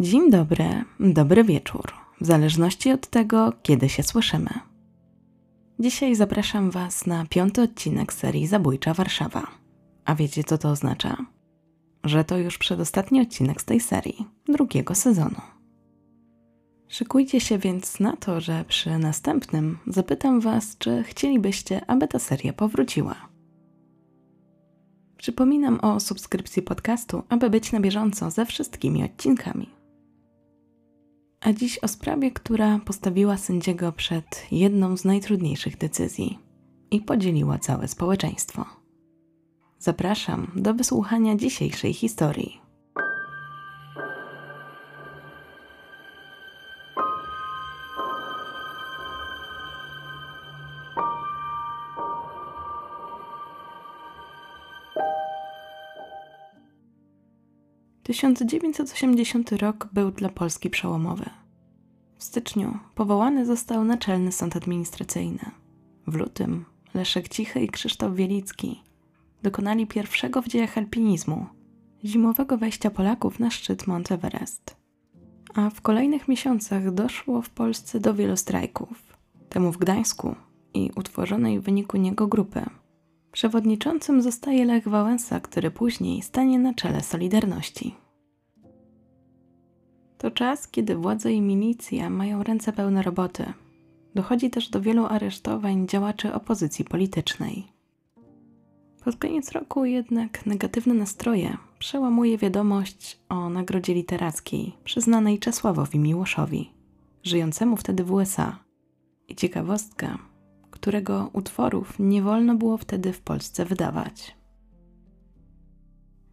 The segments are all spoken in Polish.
Dzień dobry, dobry wieczór, w zależności od tego, kiedy się słyszymy. Dzisiaj zapraszam Was na piąty odcinek serii Zabójcza Warszawa. A wiecie, co to oznacza? Że to już przedostatni odcinek z tej serii, drugiego sezonu. Szykujcie się więc na to, że przy następnym zapytam Was, czy chcielibyście, aby ta seria powróciła. Przypominam o subskrypcji podcastu, aby być na bieżąco ze wszystkimi odcinkami. A dziś o sprawie, która postawiła sędziego przed jedną z najtrudniejszych decyzji i podzieliła całe społeczeństwo. Zapraszam do wysłuchania dzisiejszej historii. 1980 rok był dla Polski przełomowy. W styczniu powołany został Naczelny Sąd Administracyjny. W lutym Leszek Cichy i Krzysztof Wielicki dokonali pierwszego w dziejach alpinizmu zimowego wejścia Polaków na szczyt Mount Everest. A w kolejnych miesiącach doszło w Polsce do wielu strajków, temu w Gdańsku i utworzonej w wyniku niego grupy. Przewodniczącym zostaje Lech Wałęsa, który później stanie na czele Solidarności. To czas, kiedy władze i milicja mają ręce pełne roboty. Dochodzi też do wielu aresztowań działaczy opozycji politycznej. Pod koniec roku jednak negatywne nastroje przełamuje wiadomość o nagrodzie literackiej przyznanej Czesławowi Miłoszowi, żyjącemu wtedy w USA. I ciekawostka, którego utworów nie wolno było wtedy w Polsce wydawać.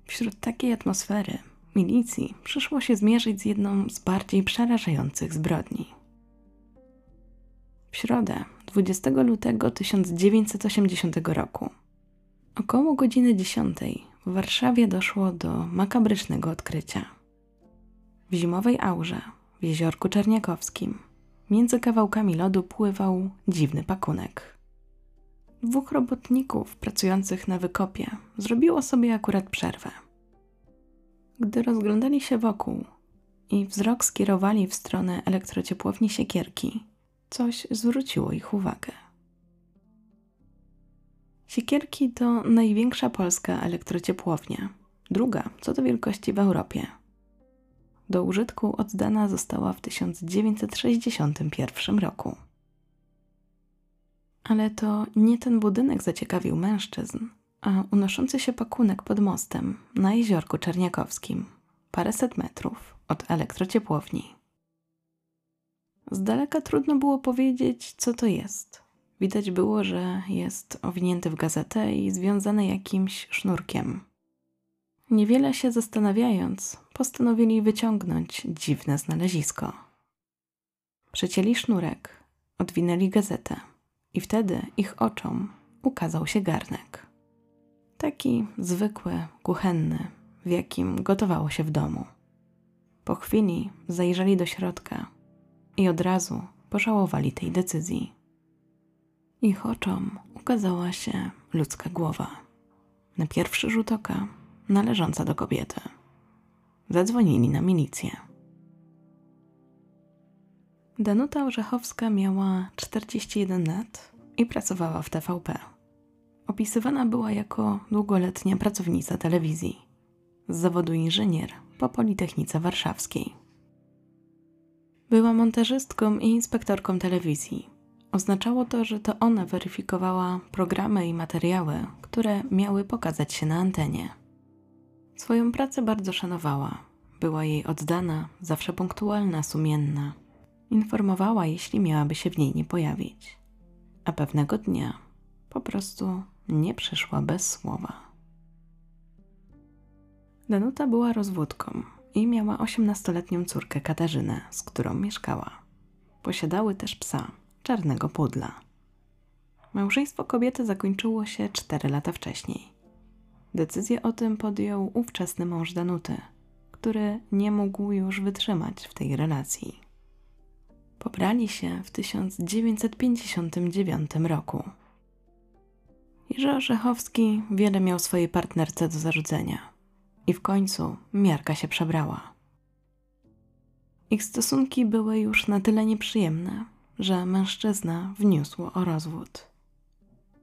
Wśród takiej atmosfery milicji przyszło się zmierzyć z jedną z bardziej przerażających zbrodni. W środę, 20 lutego 1980 roku, około godziny 10 w Warszawie doszło do makabrycznego odkrycia. W zimowej aurze w jeziorku Czerniakowskim między kawałkami lodu pływał dziwny pakunek. Dwóch robotników pracujących na wykopie zrobiło sobie akurat przerwę – gdy rozglądali się wokół i wzrok skierowali w stronę elektrociepłowni Siekierki, coś zwróciło ich uwagę. Siekierki to największa polska elektrociepłownia, druga co do wielkości w Europie. Do użytku oddana została w 1961 roku. Ale to nie ten budynek zaciekawił mężczyzn, unoszący się pakunek pod mostem na jeziorku Czerniakowskim, paręset metrów od elektrociepłowni. Z daleka trudno było powiedzieć, co to jest. Widać było, że jest owinięty w gazetę i związany jakimś sznurkiem. Niewiele się zastanawiając, postanowili wyciągnąć dziwne znalezisko. Przecięli sznurek, odwinęli gazetę i wtedy ich oczom ukazał się garnek. Taki zwykły, kuchenny, w jakim gotowało się w domu. Po chwili zajrzeli do środka i od razu pożałowali tej decyzji. Ich oczom ukazała się ludzka głowa. Na pierwszy rzut oka należąca do kobiety. Zadzwonili na milicję. Danuta Orzechowska miała 41 lat i pracowała w TVP opisywana była jako długoletnia pracownica telewizji. Z zawodu inżynier po Politechnice Warszawskiej. Była montażystką i inspektorką telewizji. Oznaczało to, że to ona weryfikowała programy i materiały, które miały pokazać się na antenie. Swoją pracę bardzo szanowała. Była jej oddana, zawsze punktualna, sumienna. Informowała, jeśli miałaby się w niej nie pojawić. A pewnego dnia po prostu nie przyszła bez słowa. Danuta była rozwódką i miała osiemnastoletnią córkę Katarzynę, z którą mieszkała. Posiadały też psa, czarnego pudla. Małżeństwo kobiety zakończyło się cztery lata wcześniej. Decyzję o tym podjął ówczesny mąż Danuty, który nie mógł już wytrzymać w tej relacji. Pobrali się w 1959 roku. Jerzy Orzechowski wiele miał swojej partnerce do zarzucenia. I w końcu miarka się przebrała. Ich stosunki były już na tyle nieprzyjemne, że mężczyzna wniósł o rozwód.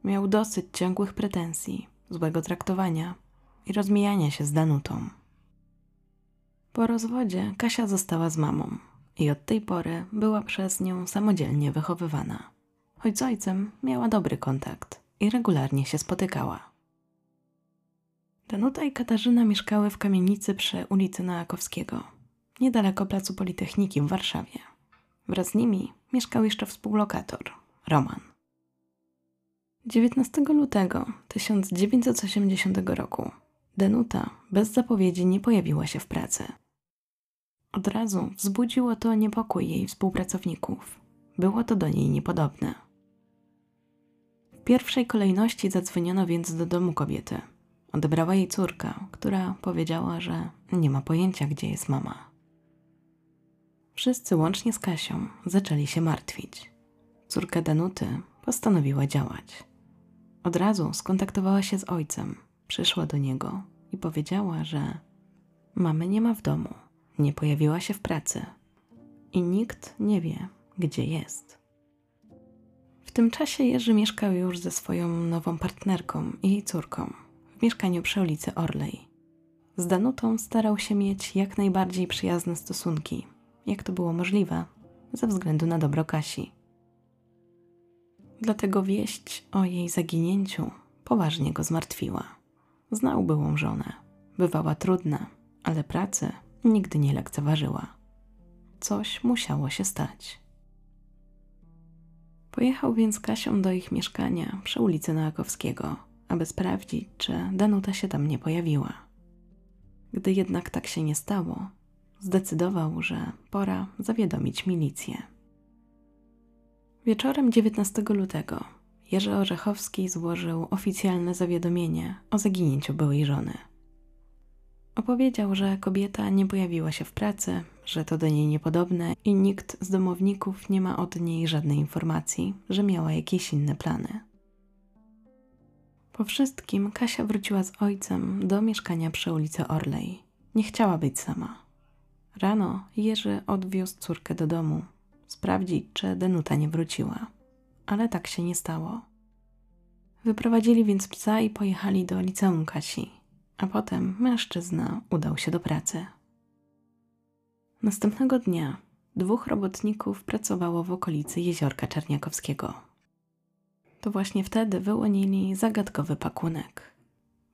Miał dosyć ciągłych pretensji, złego traktowania i rozmijania się z Danutą. Po rozwodzie Kasia została z mamą i od tej pory była przez nią samodzielnie wychowywana. Choć z ojcem miała dobry kontakt i regularnie się spotykała. Danuta i Katarzyna mieszkały w kamienicy przy ulicy Noakowskiego, niedaleko placu Politechniki w Warszawie. Wraz z nimi mieszkał jeszcze współlokator, Roman. 19 lutego 1980 roku Danuta bez zapowiedzi nie pojawiła się w pracy. Od razu wzbudziło to niepokój jej współpracowników. Było to do niej niepodobne. Pierwszej kolejności zadzwoniono więc do domu kobiety. Odebrała jej córka, która powiedziała, że nie ma pojęcia, gdzie jest mama. Wszyscy łącznie z Kasią zaczęli się martwić. Córka Danuty postanowiła działać. Od razu skontaktowała się z ojcem, przyszła do niego i powiedziała, że mamy nie ma w domu, nie pojawiła się w pracy i nikt nie wie, gdzie jest. Tym czasie Jerzy mieszkał już ze swoją nową partnerką i córką w mieszkaniu przy ulicy Orlej. Z Danutą starał się mieć jak najbardziej przyjazne stosunki, jak to było możliwe, ze względu na dobro Kasi. Dlatego wieść o jej zaginięciu poważnie go zmartwiła. Znał byłą żonę. Bywała trudna, ale pracy nigdy nie lekceważyła. Coś musiało się stać. Pojechał więc Kasią do ich mieszkania przy ulicy Noakowskiego, aby sprawdzić, czy Danuta się tam nie pojawiła. Gdy jednak tak się nie stało, zdecydował, że pora zawiadomić milicję. Wieczorem 19 lutego Jerzy Orzechowski złożył oficjalne zawiadomienie o zaginięciu byłej żony. Opowiedział, że kobieta nie pojawiła się w pracy, że to do niej niepodobne i nikt z domowników nie ma od niej żadnej informacji, że miała jakieś inne plany. Po wszystkim Kasia wróciła z ojcem do mieszkania przy ulicy Orlej. Nie chciała być sama. Rano Jerzy odwiózł córkę do domu, sprawdzić, czy Denuta nie wróciła, ale tak się nie stało. Wyprowadzili więc psa i pojechali do liceum Kasi, a potem mężczyzna udał się do pracy. Następnego dnia dwóch robotników pracowało w okolicy jeziorka Czerniakowskiego. To właśnie wtedy wyłonili zagadkowy pakunek.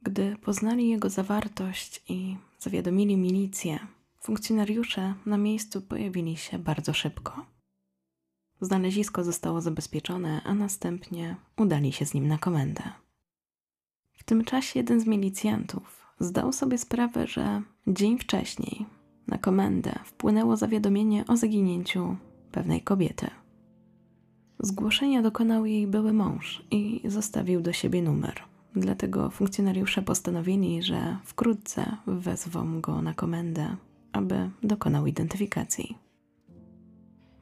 Gdy poznali jego zawartość i zawiadomili milicję, funkcjonariusze na miejscu pojawili się bardzo szybko. Znalezisko zostało zabezpieczone, a następnie udali się z nim na komendę. W tym czasie jeden z milicjantów zdał sobie sprawę, że dzień wcześniej na komendę wpłynęło zawiadomienie o zaginięciu pewnej kobiety. Zgłoszenia dokonał jej były mąż i zostawił do siebie numer. Dlatego funkcjonariusze postanowili, że wkrótce wezwą go na komendę, aby dokonał identyfikacji.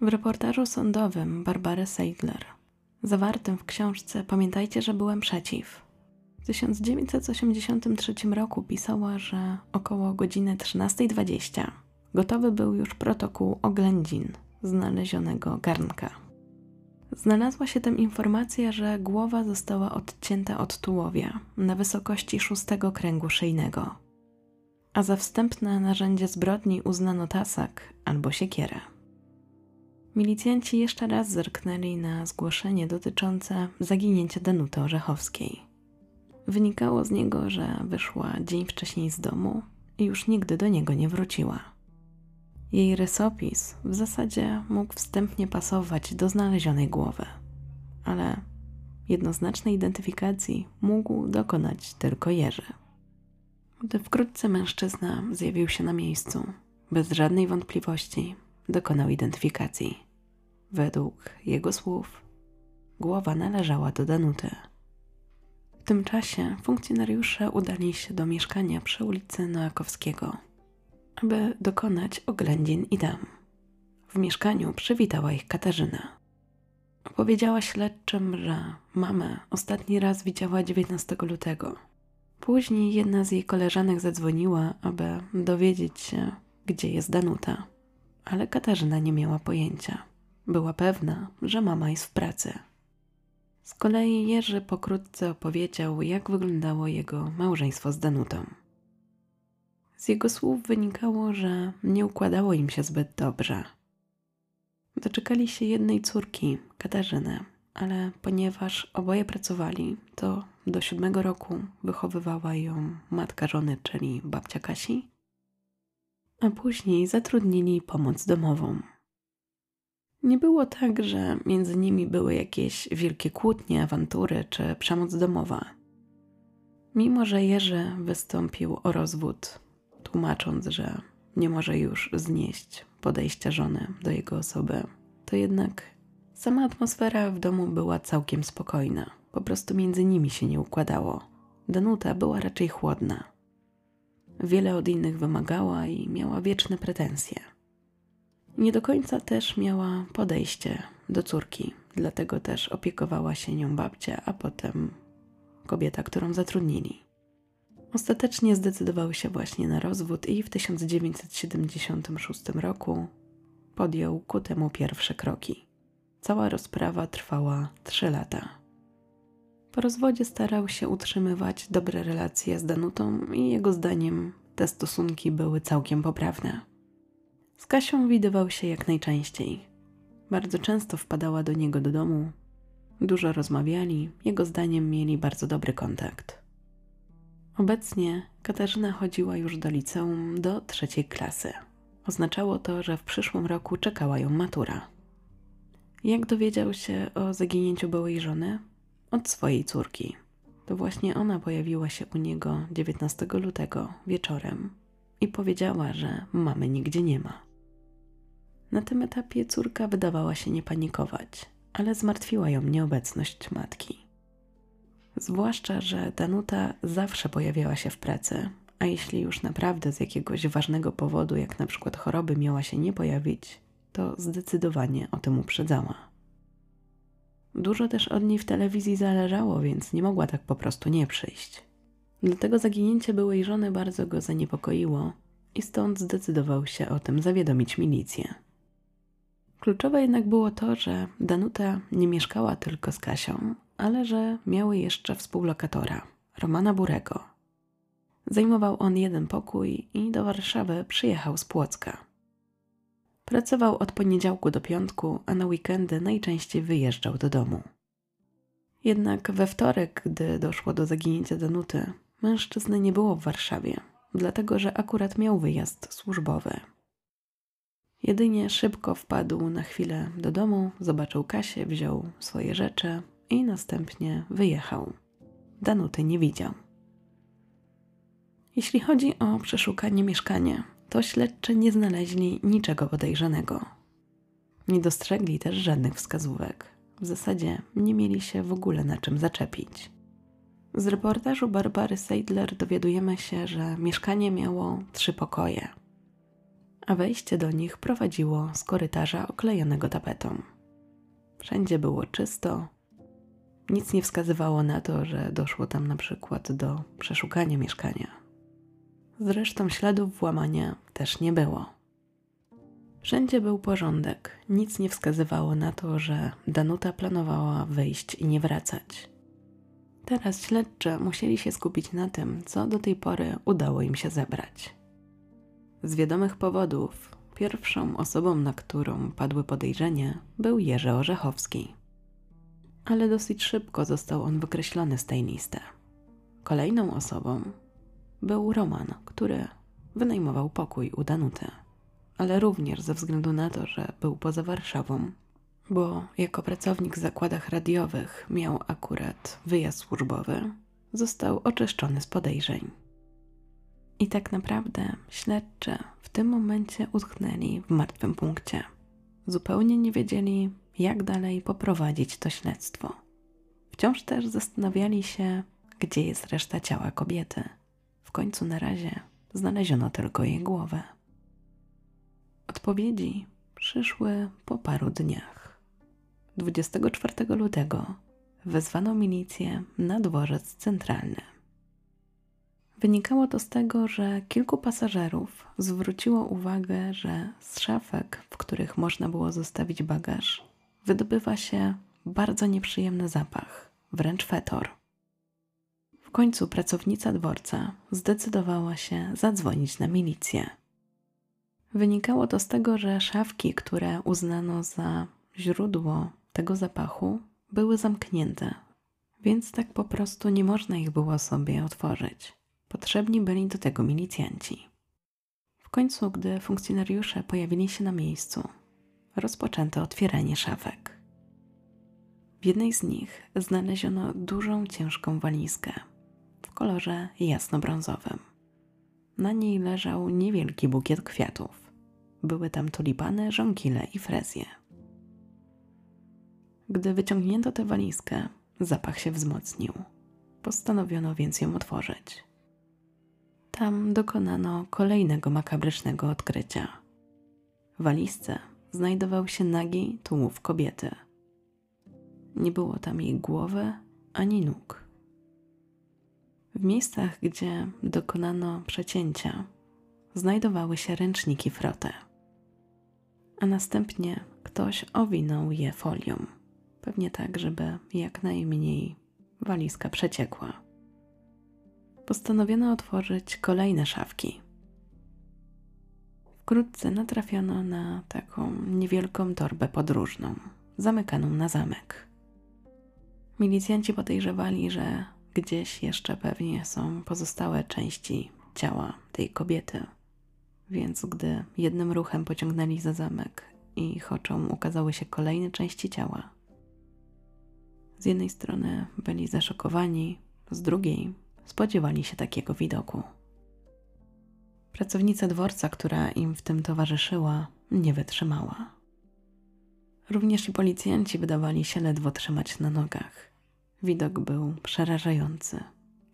W reportażu sądowym Barbary Seidler, zawartym w książce Pamiętajcie, że byłem przeciw, 1983 roku pisała, że około godziny 13.20 gotowy był już protokół oględzin znalezionego garnka. Znalazła się tam informacja, że głowa została odcięta od tułowia na wysokości szóstego kręgu szyjnego, a za wstępne narzędzie zbrodni uznano tasak albo siekierę. Milicjanci jeszcze raz zerknęli na zgłoszenie dotyczące zaginięcia Danuty Orzechowskiej. Wynikało z niego, że wyszła dzień wcześniej z domu i już nigdy do niego nie wróciła. Jej rysopis w zasadzie mógł wstępnie pasować do znalezionej głowy, ale jednoznacznej identyfikacji mógł dokonać tylko Jerzy. Gdy wkrótce mężczyzna zjawił się na miejscu, bez żadnej wątpliwości dokonał identyfikacji. Według jego słów, głowa należała do Danuty. Tym czasie funkcjonariusze udali się do mieszkania przy ulicy Noakowskiego, aby dokonać oględzin i dam. W mieszkaniu przywitała ich Katarzyna. Opowiedziała śledczym, że mamę ostatni raz widziała 19 lutego. Później jedna z jej koleżanek zadzwoniła, aby dowiedzieć się, gdzie jest Danuta ale Katarzyna nie miała pojęcia. Była pewna, że mama jest w pracy. Z kolei Jerzy pokrótce opowiedział, jak wyglądało jego małżeństwo z Danutą. Z jego słów wynikało, że nie układało im się zbyt dobrze. Doczekali się jednej córki, Katarzyny, ale ponieważ oboje pracowali, to do siódmego roku wychowywała ją matka żony, czyli babcia Kasi, a później zatrudnili pomoc domową. Nie było tak, że między nimi były jakieś wielkie kłótnie, awantury czy przemoc domowa. Mimo, że Jerzy wystąpił o rozwód, tłumacząc, że nie może już znieść podejścia żony do jego osoby, to jednak sama atmosfera w domu była całkiem spokojna. Po prostu między nimi się nie układało. Danuta była raczej chłodna. Wiele od innych wymagała i miała wieczne pretensje. Nie do końca też miała podejście do córki, dlatego też opiekowała się nią babcia, a potem kobieta, którą zatrudnili. Ostatecznie zdecydował się właśnie na rozwód i w 1976 roku podjął ku temu pierwsze kroki. Cała rozprawa trwała trzy lata. Po rozwodzie starał się utrzymywać dobre relacje z Danutą i jego zdaniem te stosunki były całkiem poprawne. Z Kasią widywał się jak najczęściej. Bardzo często wpadała do niego do domu. Dużo rozmawiali, jego zdaniem mieli bardzo dobry kontakt. Obecnie Katarzyna chodziła już do liceum do trzeciej klasy. Oznaczało to, że w przyszłym roku czekała ją matura. Jak dowiedział się o zaginięciu byłej żony? Od swojej córki. To właśnie ona pojawiła się u niego 19 lutego wieczorem i powiedziała, że mamy nigdzie nie ma. Na tym etapie córka wydawała się nie panikować, ale zmartwiła ją nieobecność matki. Zwłaszcza, że Danuta zawsze pojawiała się w pracy, a jeśli już naprawdę z jakiegoś ważnego powodu, jak na przykład choroby, miała się nie pojawić, to zdecydowanie o tym uprzedzała. Dużo też od niej w telewizji zależało, więc nie mogła tak po prostu nie przyjść. Dlatego zaginięcie byłej żony bardzo go zaniepokoiło i stąd zdecydował się o tym zawiadomić milicję. Kluczowe jednak było to, że Danuta nie mieszkała tylko z Kasią, ale że miały jeszcze współlokatora, Romana Burego. Zajmował on jeden pokój i do Warszawy przyjechał z Płocka. Pracował od poniedziałku do piątku, a na weekendy najczęściej wyjeżdżał do domu. Jednak we wtorek, gdy doszło do zaginięcia Danuty, mężczyzny nie było w Warszawie, dlatego że akurat miał wyjazd służbowy. Jedynie szybko wpadł na chwilę do domu, zobaczył Kasię, wziął swoje rzeczy i następnie wyjechał. Danuty nie widział. Jeśli chodzi o przeszukanie mieszkania, to śledczy nie znaleźli niczego podejrzanego. Nie dostrzegli też żadnych wskazówek. W zasadzie nie mieli się w ogóle na czym zaczepić. Z reportażu Barbary Seidler dowiadujemy się, że mieszkanie miało trzy pokoje, a wejście do nich prowadziło z korytarza oklejonego tapetą. Wszędzie było czysto, nic nie wskazywało na to, że doszło tam na przykład do przeszukania mieszkania. Zresztą śladów włamania też nie było. Wszędzie był porządek, nic nie wskazywało na to, że Danuta planowała wyjść i nie wracać. Teraz śledcze musieli się skupić na tym, co do tej pory udało im się zebrać. Z wiadomych powodów, pierwszą osobą, na którą padły podejrzenia, był Jerzy Orzechowski. Ale dosyć szybko został on wykreślony z tej listy. Kolejną osobą był Roman, który wynajmował pokój u Danuty, ale również ze względu na to, że był poza Warszawą, bo jako pracownik w zakładach radiowych miał akurat wyjazd służbowy, został oczyszczony z podejrzeń. I tak naprawdę śledczy w tym momencie utknęli w martwym punkcie. Zupełnie nie wiedzieli, jak dalej poprowadzić to śledztwo. Wciąż też zastanawiali się, gdzie jest reszta ciała kobiety. W końcu na razie znaleziono tylko jej głowę. Odpowiedzi przyszły po paru dniach. 24 lutego wezwano milicję na dworzec centralny. Wynikało to z tego, że kilku pasażerów zwróciło uwagę, że z szafek, w których można było zostawić bagaż, wydobywa się bardzo nieprzyjemny zapach, wręcz fetor. W końcu pracownica dworca zdecydowała się zadzwonić na milicję. Wynikało to z tego, że szafki, które uznano za źródło tego zapachu, były zamknięte, więc tak po prostu nie można ich było sobie otworzyć. Potrzebni byli do tego milicjanci. W końcu, gdy funkcjonariusze pojawili się na miejscu, rozpoczęto otwieranie szafek. W jednej z nich znaleziono dużą, ciężką walizkę w kolorze jasnobrązowym. Na niej leżał niewielki bukiet kwiatów. Były tam tulipany, żonkile i frezje. Gdy wyciągnięto tę walizkę, zapach się wzmocnił. Postanowiono więc ją otworzyć. Tam dokonano kolejnego makabrycznego odkrycia. W walizce znajdował się nagi tułów kobiety. Nie było tam jej głowy ani nóg. W miejscach, gdzie dokonano przecięcia, znajdowały się ręczniki frote, a następnie ktoś owinął je folią, pewnie tak, żeby jak najmniej walizka przeciekła. Postanowiono otworzyć kolejne szafki. Wkrótce natrafiono na taką niewielką torbę podróżną, zamykaną na zamek. Milicjanci podejrzewali, że Gdzieś jeszcze pewnie są pozostałe części ciała tej kobiety. Więc gdy jednym ruchem pociągnęli za zamek i ich oczom ukazały się kolejne części ciała, z jednej strony byli zaszokowani, z drugiej spodziewali się takiego widoku. Pracownica dworca, która im w tym towarzyszyła, nie wytrzymała. Również i policjanci wydawali się ledwo trzymać na nogach. Widok był przerażający,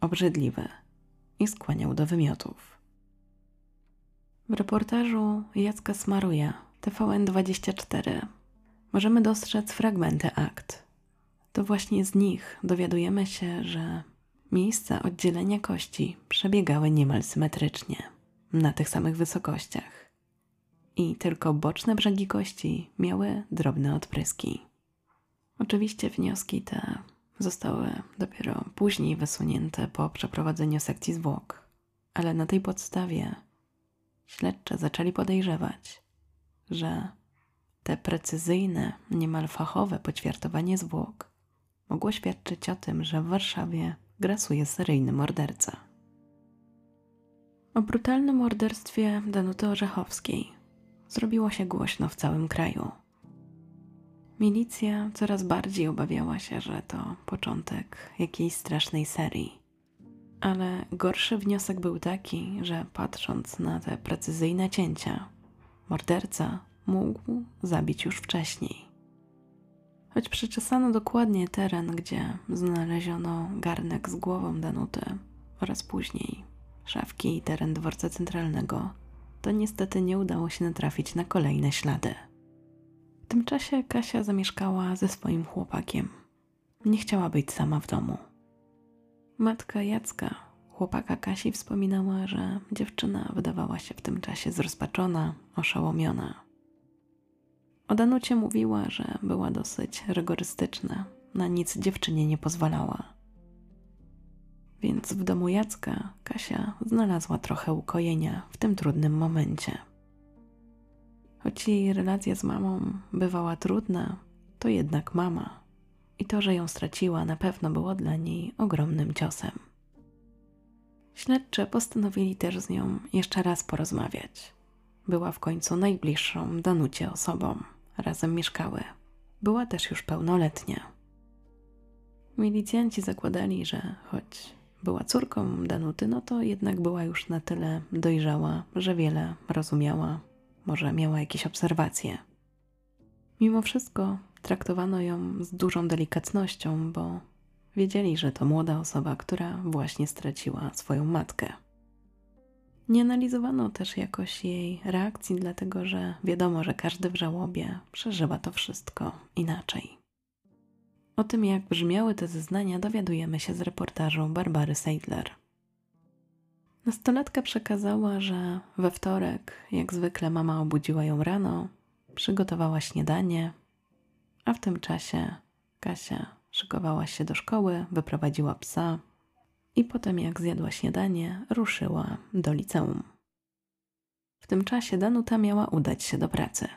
obrzydliwy i skłaniał do wymiotów. W reportażu Jacka Smaruja TVN24 możemy dostrzec fragmenty akt. To właśnie z nich dowiadujemy się, że miejsca oddzielenia kości przebiegały niemal symetrycznie, na tych samych wysokościach. I tylko boczne brzegi kości miały drobne odpryski. Oczywiście wnioski te zostały dopiero później wysunięte po przeprowadzeniu sekcji zwłok, ale na tej podstawie śledcze zaczęli podejrzewać, że te precyzyjne, niemal fachowe poćwiartowanie zwłok mogło świadczyć o tym, że w Warszawie grasuje seryjny morderca. O brutalnym morderstwie Danuty Orzechowskiej zrobiło się głośno w całym kraju. Milicja coraz bardziej obawiała się, że to początek jakiejś strasznej serii. Ale gorszy wniosek był taki, że patrząc na te precyzyjne cięcia, morderca mógł zabić już wcześniej. Choć przeczesano dokładnie teren, gdzie znaleziono garnek z głową Danuty oraz później szafki i teren dworca centralnego, to niestety nie udało się natrafić na kolejne ślady. W tym czasie Kasia zamieszkała ze swoim chłopakiem. Nie chciała być sama w domu. Matka Jacka, chłopaka Kasi, wspominała, że dziewczyna wydawała się w tym czasie zrozpaczona, oszołomiona. O Danucie mówiła, że była dosyć rygorystyczna, na nic dziewczynie nie pozwalała. Więc w domu Jacka Kasia znalazła trochę ukojenia w tym trudnym momencie. Choć jej relacja z mamą bywała trudna, to jednak mama. I to, że ją straciła, na pewno było dla niej ogromnym ciosem. Śledcze postanowili też z nią jeszcze raz porozmawiać. Była w końcu najbliższą Danucie osobą. Razem mieszkały. Była też już pełnoletnia. Milicjanci zakładali, że choć była córką Danuty, no to jednak była już na tyle dojrzała, że wiele rozumiała, może miała jakieś obserwacje. Mimo wszystko traktowano ją z dużą delikatnością, bo wiedzieli, że to młoda osoba, która właśnie straciła swoją matkę. Nie analizowano też jakoś jej reakcji, dlatego że wiadomo, że każdy w żałobie przeżywa to wszystko inaczej. O tym, jak brzmiały te zeznania, dowiadujemy się z reportażu Barbary Seidler. 24 Nastolatka przekazała, że we wtorek, jak zwykle, mama obudziła ją rano, przygotowała śniadanie, a w tym czasie Kasia szykowała się do szkoły, wyprowadziła psa i potem, jak zjadła śniadanie, ruszyła do liceum. W tym czasie Danuta miała udać się do pracy.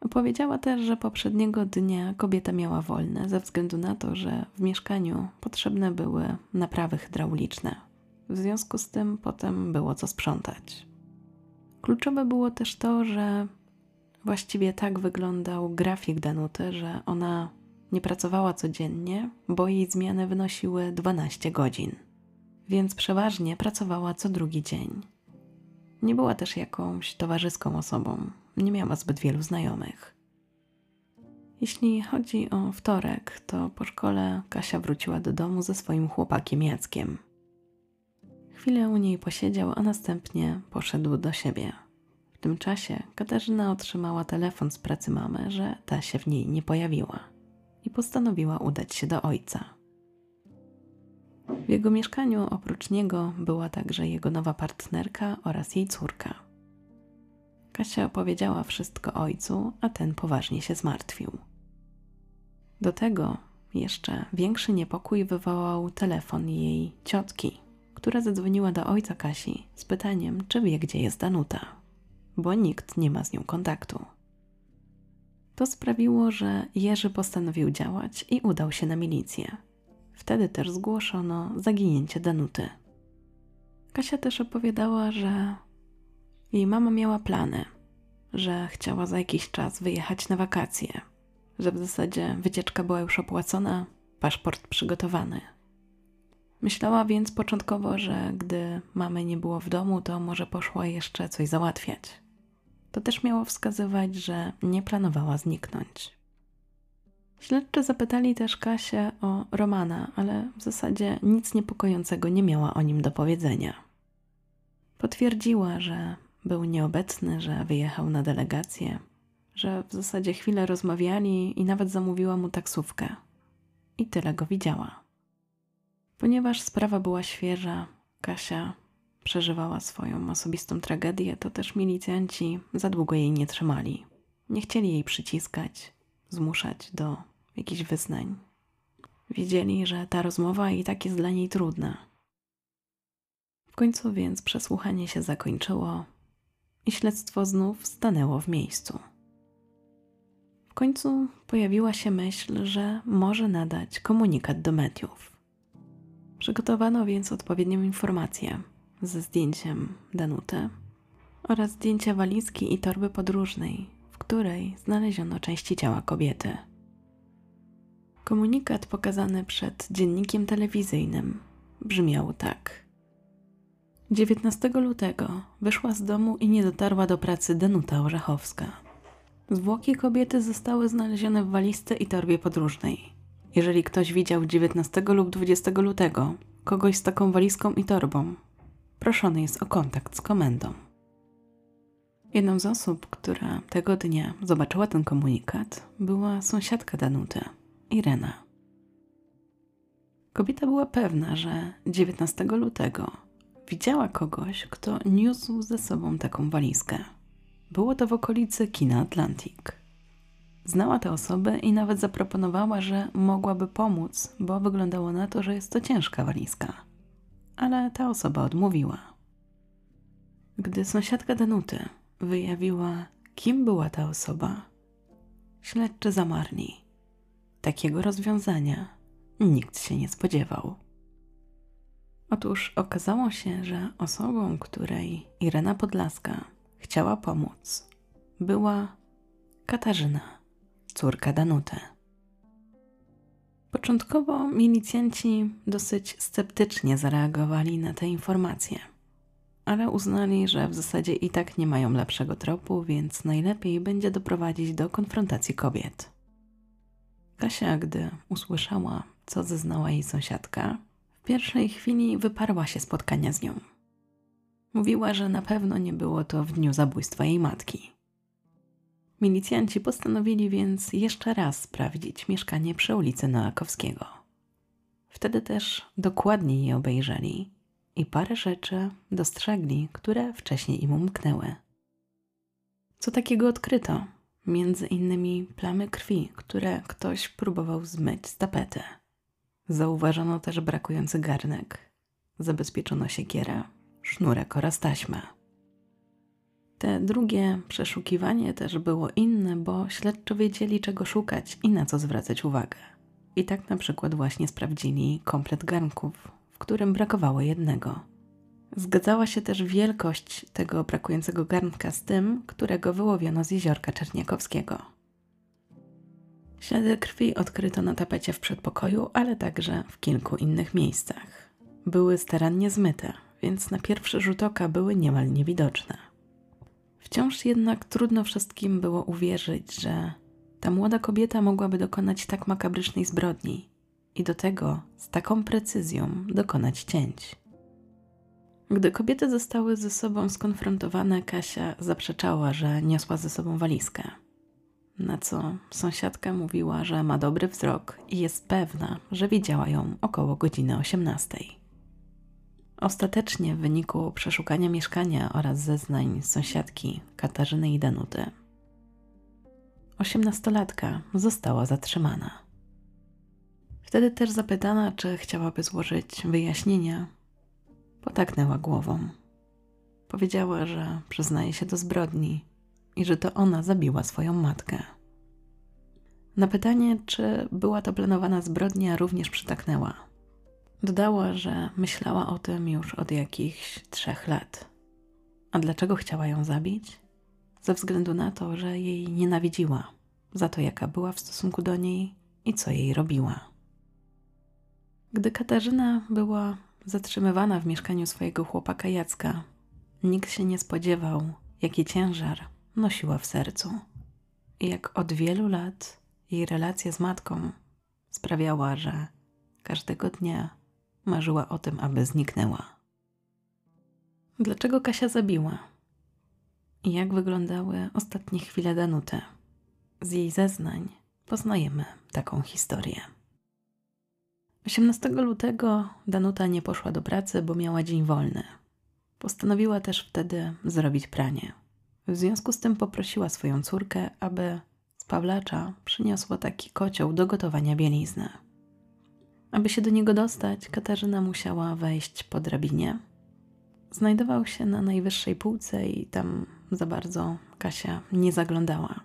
Opowiedziała też, że poprzedniego dnia kobieta miała wolne ze względu na to, że w mieszkaniu potrzebne były naprawy hydrauliczne. W związku z tym potem było co sprzątać. Kluczowe było też to, że właściwie tak wyglądał grafik Danuty, że ona nie pracowała codziennie, bo jej zmiany wynosiły 12 godzin, więc przeważnie pracowała co drugi dzień. Nie była też jakąś towarzyską osobą, nie miała zbyt wielu znajomych. Jeśli chodzi o wtorek, to po szkole Kasia wróciła do domu ze swoim chłopakiem Jackiem. Chwilę u niej posiedział, a następnie poszedł do siebie. W tym czasie Katarzyna otrzymała telefon z pracy mamy, że ta się w niej nie pojawiła i postanowiła udać się do ojca. W jego mieszkaniu oprócz niego była także jego nowa partnerka oraz jej córka. Kasia opowiedziała wszystko ojcu, a ten poważnie się zmartwił. Do tego jeszcze większy niepokój wywołał telefon jej ciotki, która zadzwoniła do ojca Kasi z pytaniem, czy wie, gdzie jest Danuta, bo nikt nie ma z nią kontaktu. To sprawiło, że Jerzy postanowił działać i udał się na milicję. Wtedy też zgłoszono zaginięcie Danuty. Kasia też opowiadała, że jej mama miała plany, że chciała za jakiś czas wyjechać na wakacje, że w zasadzie wycieczka była już opłacona, paszport przygotowany. Myślała więc początkowo, że gdy mamy nie było w domu, to może poszła jeszcze coś załatwiać. To też miało wskazywać, że nie planowała zniknąć. Śledczy zapytali też Kasię o Romana, ale w zasadzie nic niepokojącego nie miała o nim do powiedzenia. Potwierdziła, że był nieobecny, że wyjechał na delegację, że w zasadzie chwilę rozmawiali i nawet zamówiła mu taksówkę. I tyle go widziała. Ponieważ sprawa była świeża, Kasia przeżywała swoją osobistą tragedię, to też milicjanci za długo jej nie trzymali. Nie chcieli jej przyciskać, zmuszać do jakichś wyznań. Wiedzieli, że ta rozmowa i tak jest dla niej trudna. W końcu więc przesłuchanie się zakończyło i śledztwo znów stanęło w miejscu. W końcu pojawiła się myśl, że może nadać komunikat do mediów. Przygotowano więc odpowiednią informację ze zdjęciem Danuty oraz zdjęcia walizki i torby podróżnej, w której znaleziono części ciała kobiety. Komunikat pokazany przed dziennikiem telewizyjnym brzmiał tak. 19 lutego wyszła z domu i nie dotarła do pracy Danuta Orzechowska. Zwłoki kobiety zostały znalezione w walizce i torbie podróżnej. Jeżeli ktoś widział 19 lub 20 lutego kogoś z taką walizką i torbą, proszony jest o kontakt z komendą. Jedną z osób, która tego dnia zobaczyła ten komunikat, była sąsiadka Danuty, Irena. Kobieta była pewna, że 19 lutego widziała kogoś, kto niósł ze sobą taką walizkę. Było to w okolicy kina Atlantic. Znała tę osobę i nawet zaproponowała, że mogłaby pomóc, bo wyglądało na to, że jest to ciężka walizka ale ta osoba odmówiła. Gdy sąsiadka Danuty wyjawiła, kim była ta osoba, śledczy zamarli. Takiego rozwiązania nikt się nie spodziewał. Otóż okazało się, że osobą, której Irena Podlaska chciała pomóc, była Katarzyna, córka Danuty. Początkowo milicjanci dosyć sceptycznie zareagowali na te informacje, ale uznali, że w zasadzie i tak nie mają lepszego tropu, więc najlepiej będzie doprowadzić do konfrontacji kobiet. Kasia, gdy usłyszała, co zeznała jej sąsiadka, w pierwszej chwili wyparła się spotkania z nią. Mówiła, że na pewno nie było to w dniu zabójstwa jej matki. Milicjanci postanowili więc jeszcze raz sprawdzić mieszkanie przy ulicy Noakowskiego. Wtedy też dokładniej je obejrzeli i parę rzeczy dostrzegli, które wcześniej im umknęły. Co takiego odkryto? Między innymi plamy krwi, które ktoś próbował zmyć z tapety. Zauważono też brakujący garnek. Zabezpieczono siekierę, sznurek oraz taśmę. Te drugie przeszukiwanie też było inne, bo śledczy wiedzieli czego szukać i na co zwracać uwagę. I tak na przykład właśnie sprawdzili komplet garnków, w którym brakowało jednego. Zgadzała się też wielkość tego brakującego garnka z tym, którego wyłowiono z jeziorka Czerniakowskiego. Ślady krwi odkryto na tapecie w przedpokoju, ale także w kilku innych miejscach. Były starannie zmyte, więc na pierwszy rzut oka były niemal niewidoczne. Wciąż jednak trudno wszystkim było uwierzyć, że ta młoda kobieta mogłaby dokonać tak makabrycznej zbrodni i do tego z taką precyzją dokonać cięć. Gdy kobiety zostały ze sobą skonfrontowane, Kasia zaprzeczała, że niosła ze sobą walizkę. Na co sąsiadka mówiła, że ma dobry wzrok i jest pewna, że widziała ją około godziny 18. Ostatecznie w wyniku przeszukania mieszkania oraz zeznań sąsiadki Katarzyny i Danuty, osiemnastolatka została zatrzymana. Wtedy też zapytana, czy chciałaby złożyć wyjaśnienia, potaknęła głową. Powiedziała, że przyznaje się do zbrodni i że to ona zabiła swoją matkę. Na pytanie, czy była to planowana zbrodnia, również przytaknęła. Dodała, że myślała o tym już od jakichś trzech lat. A dlaczego chciała ją zabić? Ze względu na to, że jej nienawidziła, za to jaka była w stosunku do niej i co jej robiła. Gdy Katarzyna była zatrzymywana w mieszkaniu swojego chłopaka Jacka, nikt się nie spodziewał, jaki ciężar nosiła w sercu. I jak od wielu lat jej relacja z matką sprawiała, że każdego dnia marzyła o tym, aby zniknęła. Dlaczego Kasia zabiła? I jak wyglądały ostatnie chwile Danuty? Z jej zeznań poznajemy taką historię. 18 lutego Danuta nie poszła do pracy, bo miała dzień wolny. Postanowiła też wtedy zrobić pranie. W związku z tym poprosiła swoją córkę, aby z Pawlacza przyniosła taki kocioł do gotowania bielizny. Aby się do niego dostać, Katarzyna musiała wejść po drabinie. Znajdował się na najwyższej półce i tam za bardzo Kasia nie zaglądała.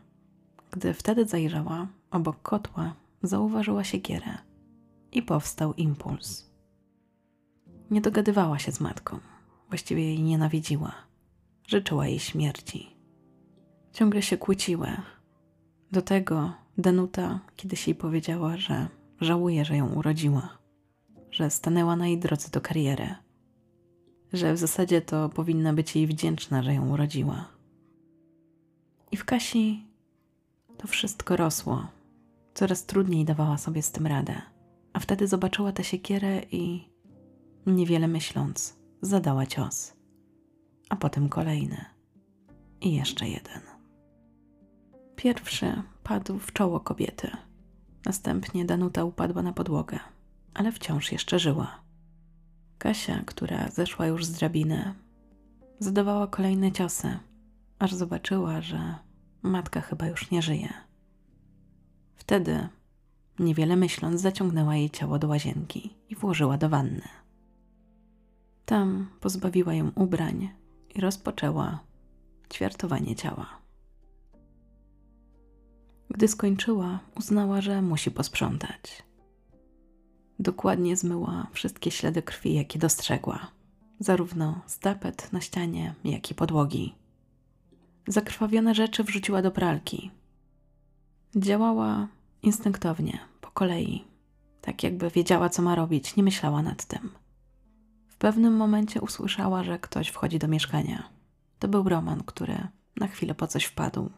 Gdy wtedy zajrzała, obok kotła zauważyła siekierę i powstał impuls. Nie dogadywała się z matką, właściwie jej nienawidziła, życzyła jej śmierci. Ciągle się kłóciły. Do tego Danuta kiedyś jej powiedziała, że żałuje, że ją urodziła, że stanęła na jej drodze do kariery, że w zasadzie to powinna być jej wdzięczna, że ją urodziła. I w Kasi to wszystko rosło. Coraz trudniej dawała sobie z tym radę a wtedy zobaczyła tę siekierę i niewiele myśląc, zadała cios. A potem kolejny i jeszcze jeden. Pierwszy padł w czoło kobiety. Następnie Danuta upadła na podłogę, ale wciąż jeszcze żyła. Kasia, która zeszła już z drabiny, zadawała kolejne ciosy, aż zobaczyła, że matka chyba już nie żyje. Wtedy Niewiele myśląc, zaciągnęła jej ciało do łazienki i włożyła do wanny. Tam pozbawiła ją ubrań i rozpoczęła ćwiartowanie ciała. Gdy skończyła, uznała, że musi posprzątać. Dokładnie zmyła wszystkie ślady krwi, jakie dostrzegła, zarówno z tapet na ścianie, jak i podłogi. Zakrwawione rzeczy wrzuciła do pralki. Działała Instynktownie, po kolei, tak jakby wiedziała, co ma robić, nie myślała nad tym. W pewnym momencie usłyszała, że ktoś wchodzi do mieszkania. To był Roman, który na chwilę po coś wpadł.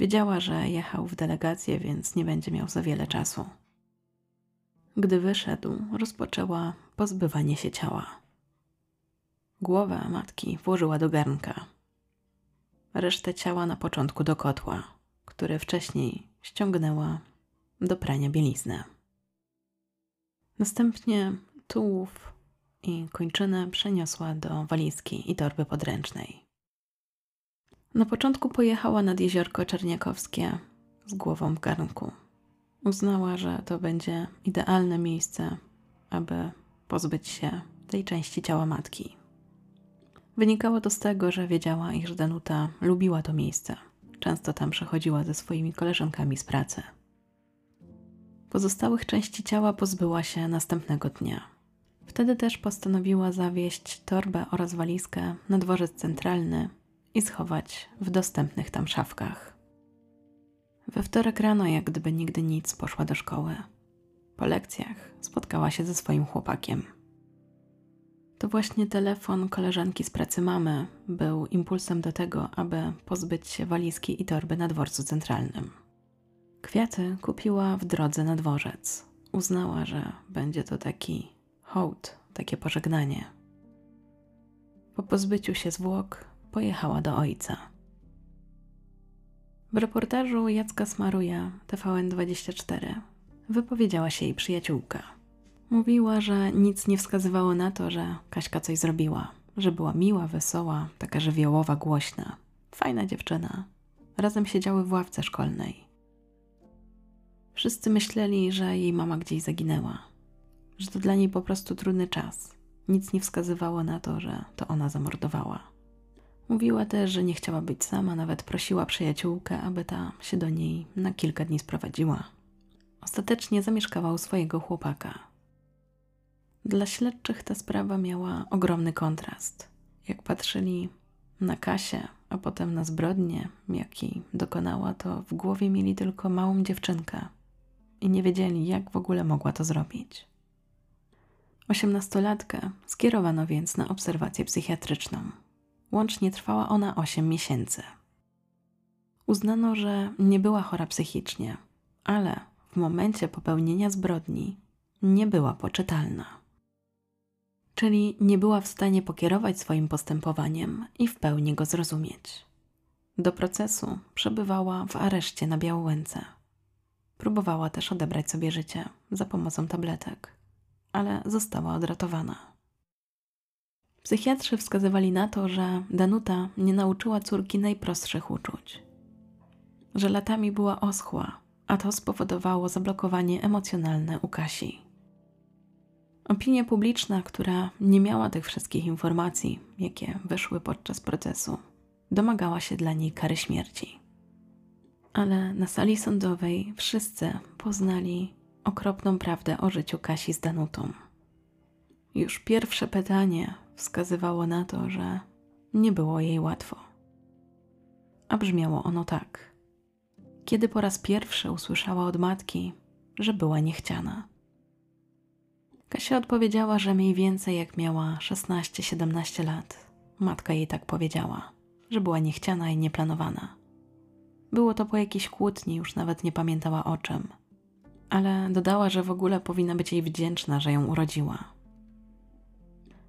Wiedziała, że jechał w delegację, więc nie będzie miał za wiele czasu. Gdy wyszedł, rozpoczęła pozbywanie się ciała. Głowę matki włożyła do garnka. Resztę ciała na początku do kotła, który wcześniej ściągnęła do prania bieliznę. Następnie tułów i kończynę przeniosła do walizki i torby podręcznej. Na początku pojechała nad jeziorko Czerniakowskie z głową w garnku. Uznała, że to będzie idealne miejsce, aby pozbyć się tej części ciała matki. Wynikało to z tego, że wiedziała, iż Danuta lubiła to miejsce. Często tam przechodziła ze swoimi koleżankami z pracy. Pozostałych części ciała pozbyła się następnego dnia. Wtedy też postanowiła zawieźć torbę oraz walizkę na dworzec centralny i schować w dostępnych tam szafkach. We wtorek rano, jak gdyby nigdy nic, poszła do szkoły. Po lekcjach spotkała się ze swoim chłopakiem. To właśnie telefon koleżanki z pracy mamy był impulsem do tego, aby pozbyć się walizki i torby na dworcu centralnym. Kwiaty kupiła w drodze na dworzec. Uznała, że będzie to taki hołd, takie pożegnanie. Po pozbyciu się zwłok pojechała do ojca. W reportażu Jacka Smaruja TVN24 wypowiedziała się jej przyjaciółka. Mówiła, że nic nie wskazywało na to, że Kaśka coś zrobiła, że była miła, wesoła, taka żywiołowa, głośna. Fajna dziewczyna. Razem siedziały w ławce szkolnej. Wszyscy myśleli, że jej mama gdzieś zaginęła, że to dla niej po prostu trudny czas. Nic nie wskazywało na to, że to ona zamordowała. Mówiła też, że nie chciała być sama, nawet prosiła przyjaciółkę, aby ta się do niej na kilka dni sprowadziła. Ostatecznie zamieszkała u swojego chłopaka. Dla śledczych ta sprawa miała ogromny kontrast. Jak patrzyli na Kasię, a potem na zbrodnię, jakiej dokonała, to w głowie mieli tylko małą dziewczynkę i nie wiedzieli, jak w ogóle mogła to zrobić. Osiemnastolatkę skierowano więc na obserwację psychiatryczną. Łącznie trwała ona 8 miesięcy. Uznano, że nie była chora psychicznie, ale w momencie popełnienia zbrodni nie była poczytalna. Czyli nie była w stanie pokierować swoim postępowaniem i w pełni go zrozumieć. Do procesu przebywała w areszcie na Białołęce. Próbowała też odebrać sobie życie za pomocą tabletek, ale została odratowana. Psychiatrzy wskazywali na to, że Danuta nie nauczyła córki najprostszych uczuć, że latami była oschła, a to spowodowało zablokowanie emocjonalne u Kasi. Opinia publiczna, która nie miała tych wszystkich informacji, jakie wyszły podczas procesu, domagała się dla niej kary śmierci. Ale na sali sądowej wszyscy poznali okropną prawdę o życiu Kasi z Danutą. Już pierwsze pytanie wskazywało na to, że nie było jej łatwo. A brzmiało ono tak. Kiedy po raz pierwszy usłyszała od matki, że była niechciana. Kasia odpowiedziała, że mniej więcej jak miała 16-17 lat. Matka jej tak powiedziała, że była niechciana i nieplanowana. Było to po jakiejś kłótni, już nawet nie pamiętała o czym. Ale dodała, że w ogóle powinna być jej wdzięczna, że ją urodziła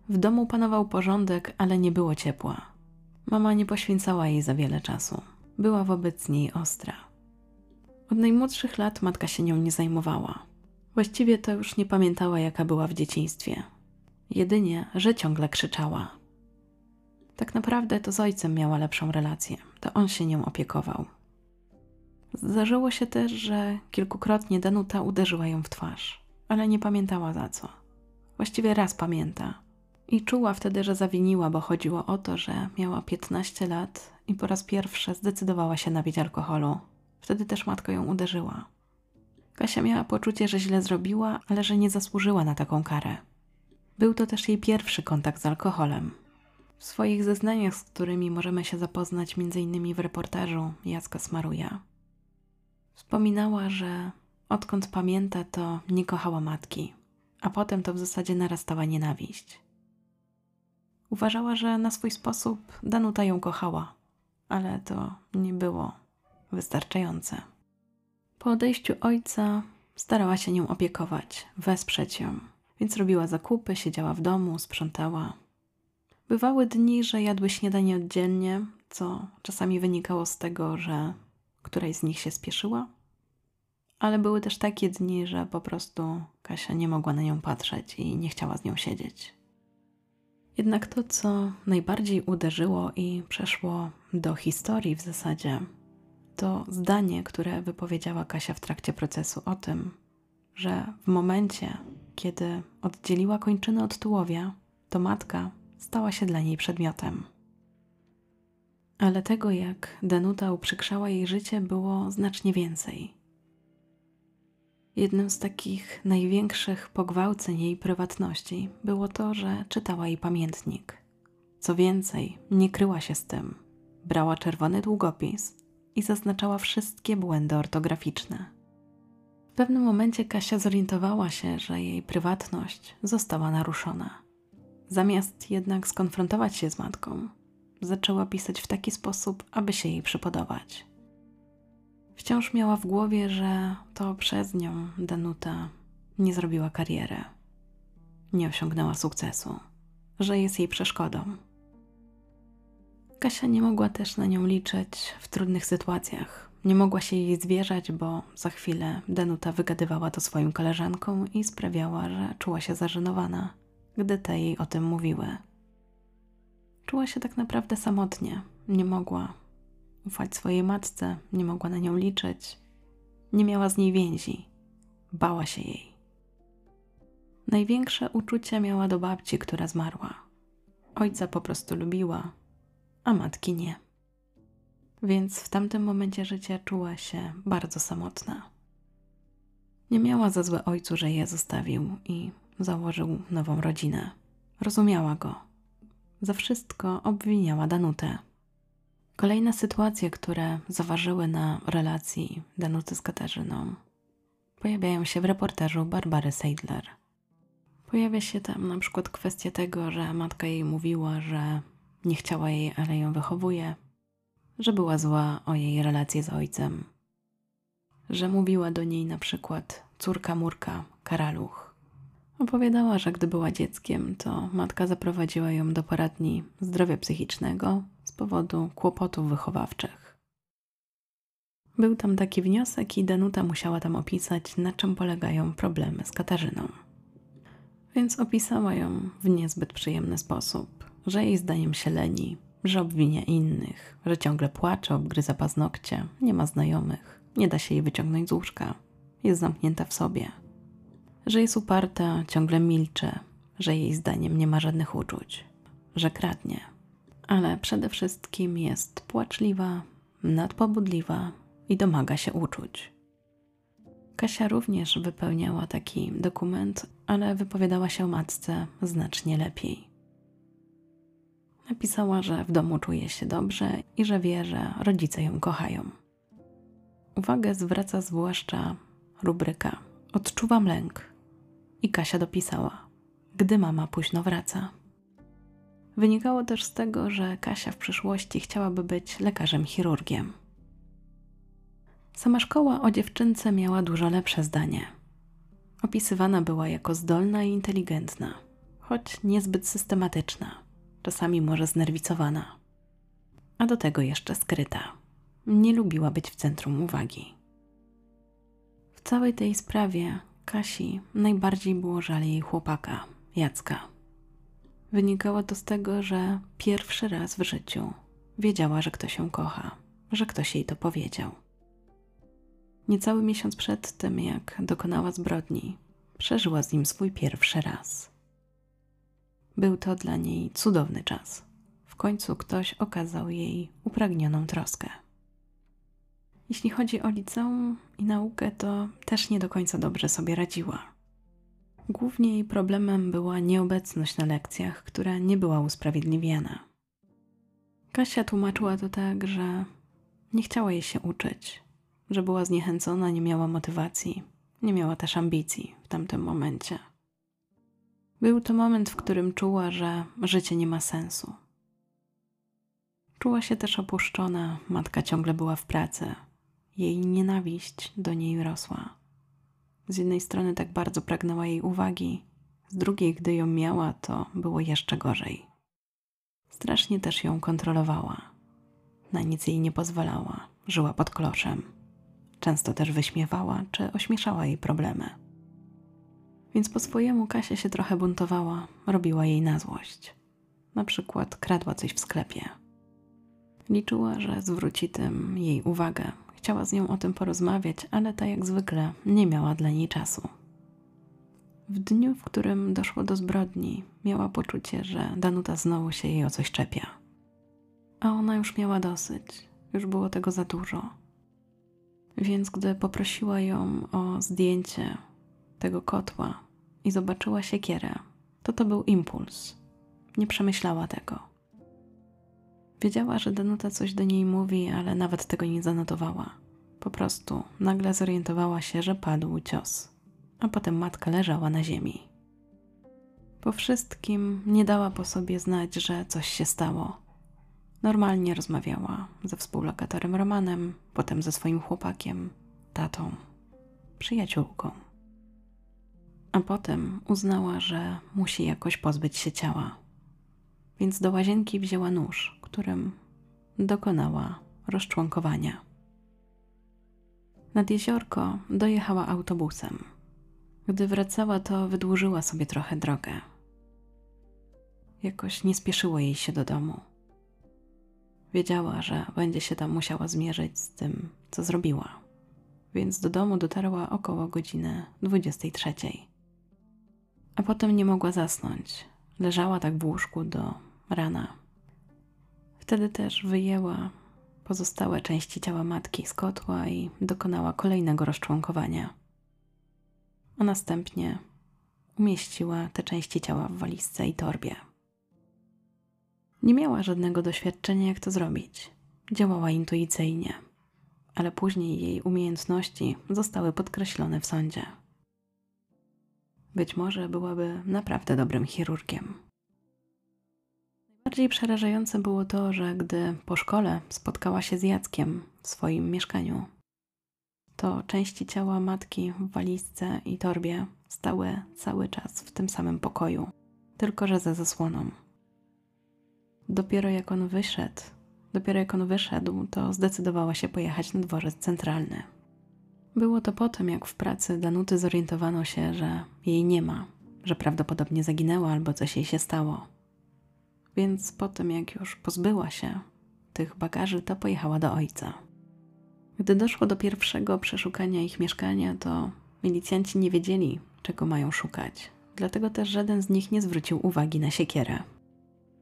w domu panował porządek, ale nie było ciepła. Mama nie poświęcała jej za wiele czasu. Była wobec niej ostra. Od najmłodszych lat matka się nią nie zajmowała. Właściwie to już nie pamiętała, jaka była w dzieciństwie. Jedynie, że ciągle krzyczała. Tak naprawdę to z ojcem miała lepszą relację, to on się nią opiekował. Zdarzyło się też, że kilkukrotnie Danuta uderzyła ją w twarz, ale nie pamiętała za co. Właściwie raz pamięta, i czuła wtedy, że zawiniła, bo chodziło o to, że miała 15 lat i po raz pierwszy zdecydowała się napić alkoholu. Wtedy też matka ją uderzyła. Kasia miała poczucie, że źle zrobiła, ale że nie zasłużyła na taką karę. Był to też jej pierwszy kontakt z alkoholem. W swoich zeznaniach, z którymi możemy się zapoznać m.in. w reportażu Jacka Smaruja, wspominała, że odkąd pamięta, to nie kochała matki, a potem to w zasadzie narastała nienawiść. Uważała, że na swój sposób Danuta ją kochała, ale to nie było wystarczające. Po odejściu ojca starała się nią opiekować, wesprzeć ją, więc robiła zakupy, siedziała w domu, sprzątała. Bywały dni, że jadły śniadanie oddzielnie, co czasami wynikało z tego, że któraś z nich się spieszyła, ale były też takie dni, że po prostu Kasia nie mogła na nią patrzeć i nie chciała z nią siedzieć. Jednak to, co najbardziej uderzyło i przeszło do historii w zasadzie, to zdanie, które wypowiedziała Kasia w trakcie procesu o tym, że w momencie, kiedy oddzieliła kończyny od tułowia, to matka stała się dla niej przedmiotem. Ale tego, jak Danuta uprzykrzała jej życie, było znacznie więcej. Jednym z takich największych pogwałceń jej prywatności było to, że czytała jej pamiętnik. Co więcej, nie kryła się z tym. Brała czerwony długopis i zaznaczała wszystkie błędy ortograficzne. W pewnym momencie Kasia zorientowała się, że jej prywatność została naruszona. Zamiast jednak skonfrontować się z matką, zaczęła pisać w taki sposób, aby się jej przypodobać. Wciąż miała w głowie, że to przez nią Danuta nie zrobiła kariery, nie osiągnęła sukcesu, że jest jej przeszkodą. Kasia nie mogła też na nią liczyć w trudnych sytuacjach. Nie mogła się jej zwierzać, bo za chwilę Danuta wygadywała to swoim koleżankom i sprawiała, że czuła się zażenowana, gdy te jej o tym mówiły. Czuła się tak naprawdę samotnie, nie mogła ufać swojej matce, nie mogła na nią liczyć, nie miała z niej więzi, bała się jej. Największe uczucie miała do babci, która zmarła. Ojca po prostu lubiła, a matki nie. Więc w tamtym momencie życia czuła się bardzo samotna. Nie miała za złe ojcu, że je zostawił i założył nową rodzinę. Rozumiała go. Za wszystko obwiniała Danutę. Kolejne sytuacje, które zaważyły na relacji Danuty z Katarzyną, pojawiają się w reportażu Barbary Seidler. Pojawia się tam na przykład kwestia tego, że matka jej mówiła, że nie chciała jej, ale ją wychowuje, że była zła o jej relację z ojcem, że mówiła do niej na przykład córka Murka, karaluch. Opowiadała, że gdy była dzieckiem, to matka zaprowadziła ją do poradni zdrowia psychicznego powodu kłopotów wychowawczych. Był tam taki wniosek i Danuta musiała tam opisać, na czym polegają problemy z Katarzyną. Więc opisała ją w niezbyt przyjemny sposób, że jej zdaniem się leni, że obwinia innych, że ciągle płacze, obgryza paznokcie, nie ma znajomych, nie da się jej wyciągnąć z łóżka, jest zamknięta w sobie, że jest uparta, ciągle milczy, że jej zdaniem nie ma żadnych uczuć, że kradnie, ale przede wszystkim jest płaczliwa, nadpobudliwa i domaga się uczuć. Kasia również wypełniała taki dokument, ale wypowiadała się o matce znacznie lepiej. Napisała, że w domu czuje się dobrze i że wie, że rodzice ją kochają. Uwagę zwraca zwłaszcza rubryka Odczuwam lęk. I Kasia dopisała: Gdy mama późno wraca. Wynikało też z tego, że Kasia w przyszłości chciałaby być lekarzem chirurgiem. Sama szkoła o dziewczynce miała dużo lepsze zdanie. Opisywana była jako zdolna i inteligentna, choć niezbyt systematyczna, czasami może znerwicowana, a do tego jeszcze skryta. Nie lubiła być w centrum uwagi. W całej tej sprawie Kasi najbardziej było żal jej chłopaka, Jacka. Wynikało to z tego, że pierwszy raz w życiu wiedziała, że ktoś ją kocha, że ktoś jej to powiedział. Niecały miesiąc przed tym, jak dokonała zbrodni, przeżyła z nim swój pierwszy raz. Był to dla niej cudowny czas. W końcu ktoś okazał jej upragnioną troskę. Jeśli chodzi o liceum i naukę, to też nie do końca dobrze sobie radziła. Głównie jej problemem była nieobecność na lekcjach, która nie była usprawiedliwiana. Kasia tłumaczyła to tak, że nie chciała jej się uczyć, że była zniechęcona, nie miała motywacji, nie miała też ambicji w tamtym momencie. Był to moment, w którym czuła, że życie nie ma sensu. Czuła się też opuszczona, matka ciągle była w pracy. Jej nienawiść do niej rosła. Z jednej strony tak bardzo pragnęła jej uwagi, z drugiej, gdy ją miała, to było jeszcze gorzej. Strasznie też ją kontrolowała. Na nic jej nie pozwalała, żyła pod kloszem. Często też wyśmiewała czy ośmieszała jej problemy. Więc po swojemu Kasia się trochę buntowała, robiła jej na złość. na przykład kradła coś w sklepie. Liczyła, że zwróci tym jej uwagę. Chciała z nią o tym porozmawiać, ale ta jak zwykle nie miała dla niej czasu. W dniu, w którym doszło do zbrodni, miała poczucie, że Danuta znowu się jej o coś czepia. A ona już miała dosyć, już było tego za dużo. Więc gdy poprosiła ją o zdjęcie tego kotła i zobaczyła siekierę, to to był impuls. Nie przemyślała tego. Wiedziała, że Danuta coś do niej mówi, ale nawet tego nie zanotowała. Po prostu nagle zorientowała się, że padł cios, a potem matka leżała na ziemi. Po wszystkim nie dała po sobie znać, że coś się stało. Normalnie rozmawiała ze współlokatorem Romanem, potem ze swoim chłopakiem, tatą, przyjaciółką. A potem uznała, że musi jakoś pozbyć się ciała. Więc do łazienki wzięła nóż, którym dokonała rozczłonkowania. Nad jeziorko dojechała autobusem. Gdy wracała, to wydłużyła sobie trochę drogę. Jakoś nie spieszyło jej się do domu. Wiedziała, że będzie się tam musiała zmierzyć z tym, co zrobiła, więc do domu dotarła około godziny 23. A potem nie mogła zasnąć. Leżała tak w łóżku do rana. Wtedy też wyjęła pozostałe części ciała matki z kotła i dokonała kolejnego rozczłonkowania. A następnie umieściła te części ciała w walizce i torbie. Nie miała żadnego doświadczenia, jak to zrobić. Działała intuicyjnie, ale później jej umiejętności zostały podkreślone w sądzie. Być może byłaby naprawdę dobrym chirurgiem. Najbardziej przerażające było to, że gdy po szkole spotkała się z Jackiem w swoim mieszkaniu, to części ciała matki w walizce i torbie stały cały czas w tym samym pokoju, tylko że za zasłoną. Dopiero jak on wyszedł, dopiero jak on wyszedł, to zdecydowała się pojechać na dworzec centralny. Było to potem, jak w pracy Danuty zorientowano się, że jej nie ma, że prawdopodobnie zaginęła albo coś jej się stało. Więc potem, jak już pozbyła się tych bagaży, to pojechała do ojca. Gdy doszło do pierwszego przeszukania ich mieszkania, to milicjanci nie wiedzieli, czego mają szukać. Dlatego też żaden z nich nie zwrócił uwagi na siekierę.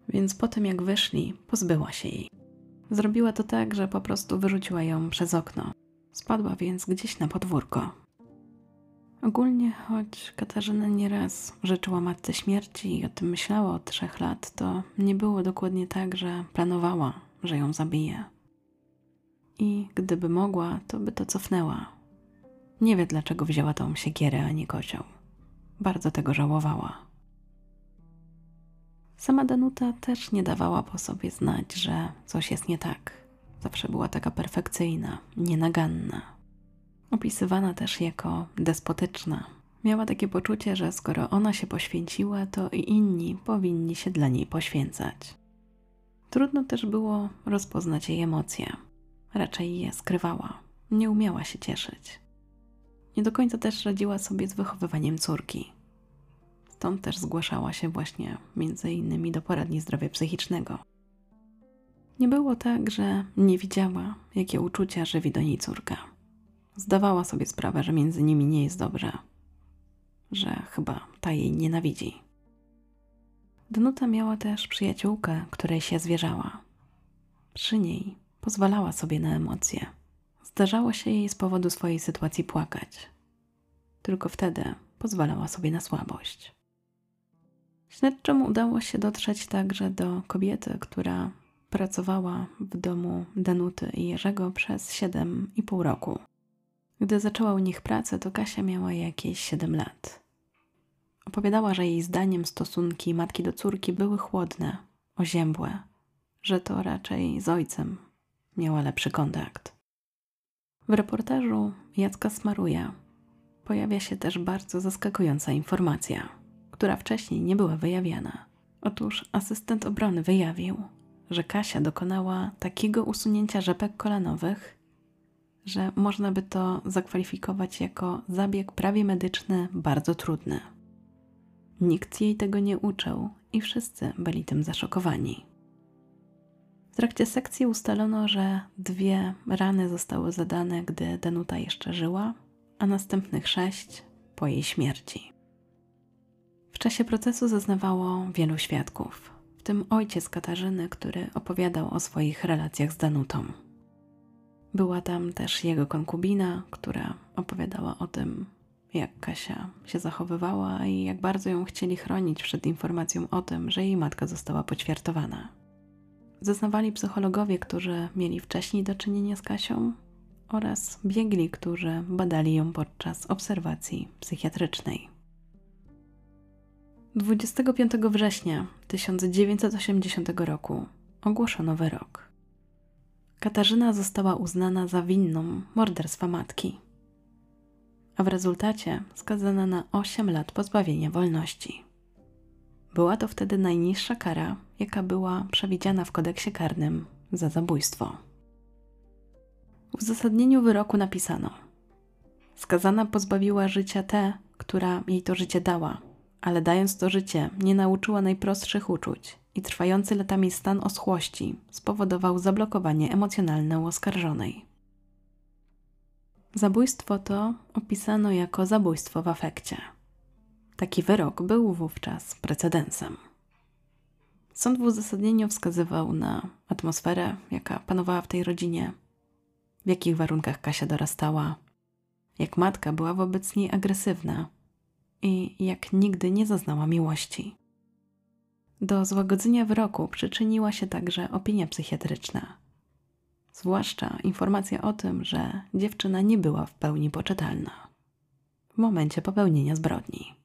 Więc potem, jak wyszli, pozbyła się jej. Zrobiła to tak, że po prostu wyrzuciła ją przez okno. Spadła więc gdzieś na podwórko. Ogólnie, choć Katarzyna nieraz życzyła matce śmierci i o tym myślała od trzech lat, to nie było dokładnie tak, że planowała, że ją zabije. I gdyby mogła, to by to cofnęła. Nie wie, dlaczego wzięła tą siekierę, a nie kocioł. Bardzo tego żałowała. Sama Danuta też nie dawała po sobie znać, że coś jest nie tak. Zawsze była taka perfekcyjna, nienaganna. Opisywana też jako despotyczna. Miała takie poczucie, że skoro ona się poświęciła, to i inni powinni się dla niej poświęcać. Trudno też było rozpoznać jej emocje. Raczej je skrywała. Nie umiała się cieszyć. Nie do końca też radziła sobie z wychowywaniem córki. Stąd też zgłaszała się właśnie między innymi do poradni zdrowia psychicznego. Nie było tak, że nie widziała, jakie uczucia żywi do niej córka. Zdawała sobie sprawę, że między nimi nie jest dobrze, że chyba ta jej nienawidzi. Danuta miała też przyjaciółkę, której się zwierzała. Przy niej pozwalała sobie na emocje. Zdarzało się jej z powodu swojej sytuacji płakać. Tylko wtedy pozwalała sobie na słabość. Śledczym udało się dotrzeć także do kobiety, która pracowała w domu Danuty i Jerzego przez 7,5 roku. Gdy zaczęła u nich pracę, to Kasia miała jakieś 7 lat. Opowiadała, że jej zdaniem stosunki matki do córki były chłodne, oziębłe, że to raczej z ojcem miała lepszy kontakt. W reportażu Jacka Smaruja pojawia się też bardzo zaskakująca informacja, która wcześniej nie była wyjawiana. Otóż asystent obrony wyjawił, że Kasia dokonała takiego usunięcia rzepek kolanowych, że można by to zakwalifikować jako zabieg prawie medyczny bardzo trudny. Nikt jej tego nie uczył i wszyscy byli tym zaszokowani. W trakcie sekcji ustalono, że dwie rany zostały zadane, gdy Danuta jeszcze żyła, a następnych sześć po jej śmierci. W czasie procesu zeznawało wielu świadków, w tym ojciec Katarzyny, który opowiadał o swoich relacjach z Danutą. Była tam też jego konkubina, która opowiadała o tym, jak Kasia się zachowywała i jak bardzo ją chcieli chronić przed informacją o tym, że jej matka została poćwiartowana. Zeznawali psychologowie, którzy mieli wcześniej do czynienia z Kasią oraz biegli, którzy badali ją podczas obserwacji psychiatrycznej. 25 września 1980 roku ogłoszono wyrok. Katarzyna została uznana za winną morderstwa matki, a w rezultacie skazana na 8 lat pozbawienia wolności. Była to wtedy najniższa kara, jaka była przewidziana w kodeksie karnym za zabójstwo. W uzasadnieniu wyroku napisano: Skazana pozbawiła życia tę, która jej to życie dała, ale dając to życie, nie nauczyła najprostszych uczuć i trwający latami stan oschłości spowodował zablokowanie emocjonalne u oskarżonej. Zabójstwo to opisano jako zabójstwo w afekcie. Taki wyrok był wówczas precedensem. Sąd w uzasadnieniu wskazywał na atmosferę, jaka panowała w tej rodzinie, w jakich warunkach Kasia dorastała, jak matka była wobec niej agresywna i jak nigdy nie zaznała miłości. Do złagodzenia wyroku przyczyniła się także opinia psychiatryczna, zwłaszcza informacja o tym, że dziewczyna nie była w pełni poczytalna w momencie popełnienia zbrodni.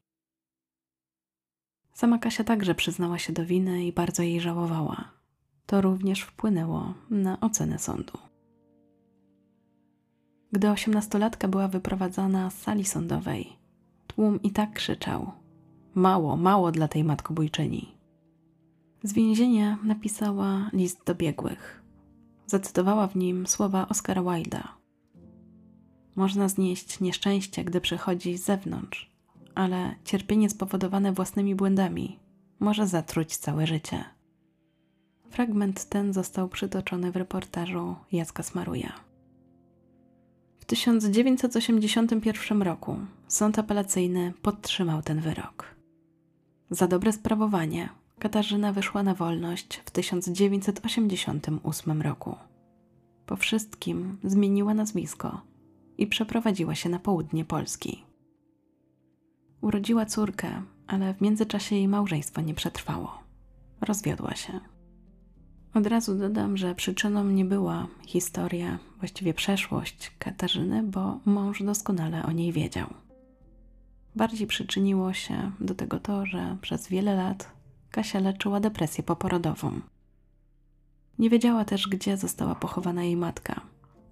Sama Kasia także przyznała się do winy i bardzo jej żałowała. To również wpłynęło na ocenę sądu. Gdy osiemnastolatka była wyprowadzana z sali sądowej, tłum i tak krzyczał: Mało, mało dla tej matkobójczyni. Z więzienia napisała list do biegłych. Zacytowała w nim słowa Oscara Wilda. Można znieść nieszczęście, gdy przychodzi z zewnątrz, ale cierpienie spowodowane własnymi błędami może zatruć całe życie. Fragment ten został przytoczony w reportażu Jacka Smaruja. W 1981 roku sąd apelacyjny podtrzymał ten wyrok. Za dobre sprawowanie Katarzyna wyszła na wolność w 1988 roku. Po wszystkim zmieniła nazwisko i przeprowadziła się na południe Polski. Urodziła córkę, ale w międzyczasie jej małżeństwo nie przetrwało. Rozwiodła się. Od razu dodam, że przyczyną nie była historia, właściwie przeszłość Katarzyny, bo mąż doskonale o niej wiedział. Bardziej przyczyniło się do tego to, że przez wiele lat Kasia leczyła depresję poporodową. Nie wiedziała też, gdzie została pochowana jej matka.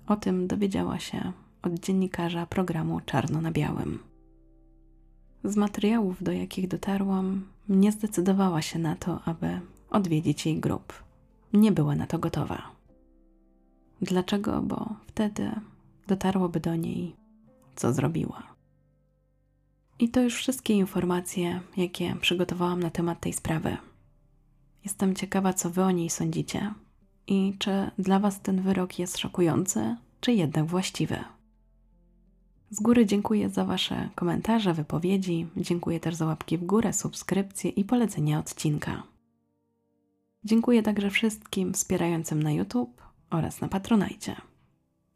O tym dowiedziała się od dziennikarza programu Czarno na Białym. Z materiałów, do jakich dotarłam, nie zdecydowała się na to, aby odwiedzić jej grób. Nie była na to gotowa. Dlaczego? Bo wtedy dotarłoby do niej, co zrobiła. I to już wszystkie informacje, jakie przygotowałam na temat tej sprawy. Jestem ciekawa, co Wy o niej sądzicie i czy dla Was ten wyrok jest szokujący, czy jednak właściwy. Z góry dziękuję za Wasze komentarze, wypowiedzi. Dziękuję też za łapki w górę, subskrypcje i polecenie odcinka. Dziękuję także wszystkim wspierającym na YouTube oraz na Patronajcie,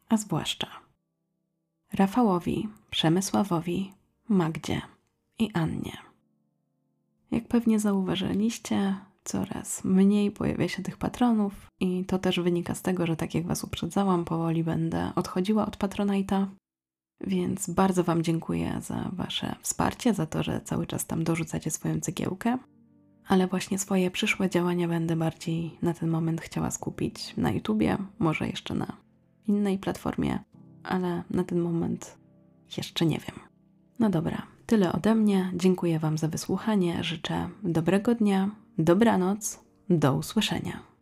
a zwłaszcza Rafałowi, Przemysławowi, Magdzie i Annie. Jak pewnie zauważyliście, coraz mniej pojawia się tych patronów, i to też wynika z tego, że tak jak Was uprzedzałam, powoli będę odchodziła od Patronite'a. Więc bardzo Wam dziękuję za Wasze wsparcie, za to, że cały czas tam dorzucacie swoją cegiełkę. Ale właśnie swoje przyszłe działania będę bardziej na ten moment chciała skupić na YouTubie, może jeszcze na innej platformie, ale na ten moment jeszcze nie wiem. No dobra, tyle ode mnie. Dziękuję Wam za wysłuchanie. Życzę dobrego dnia, dobranoc, do usłyszenia.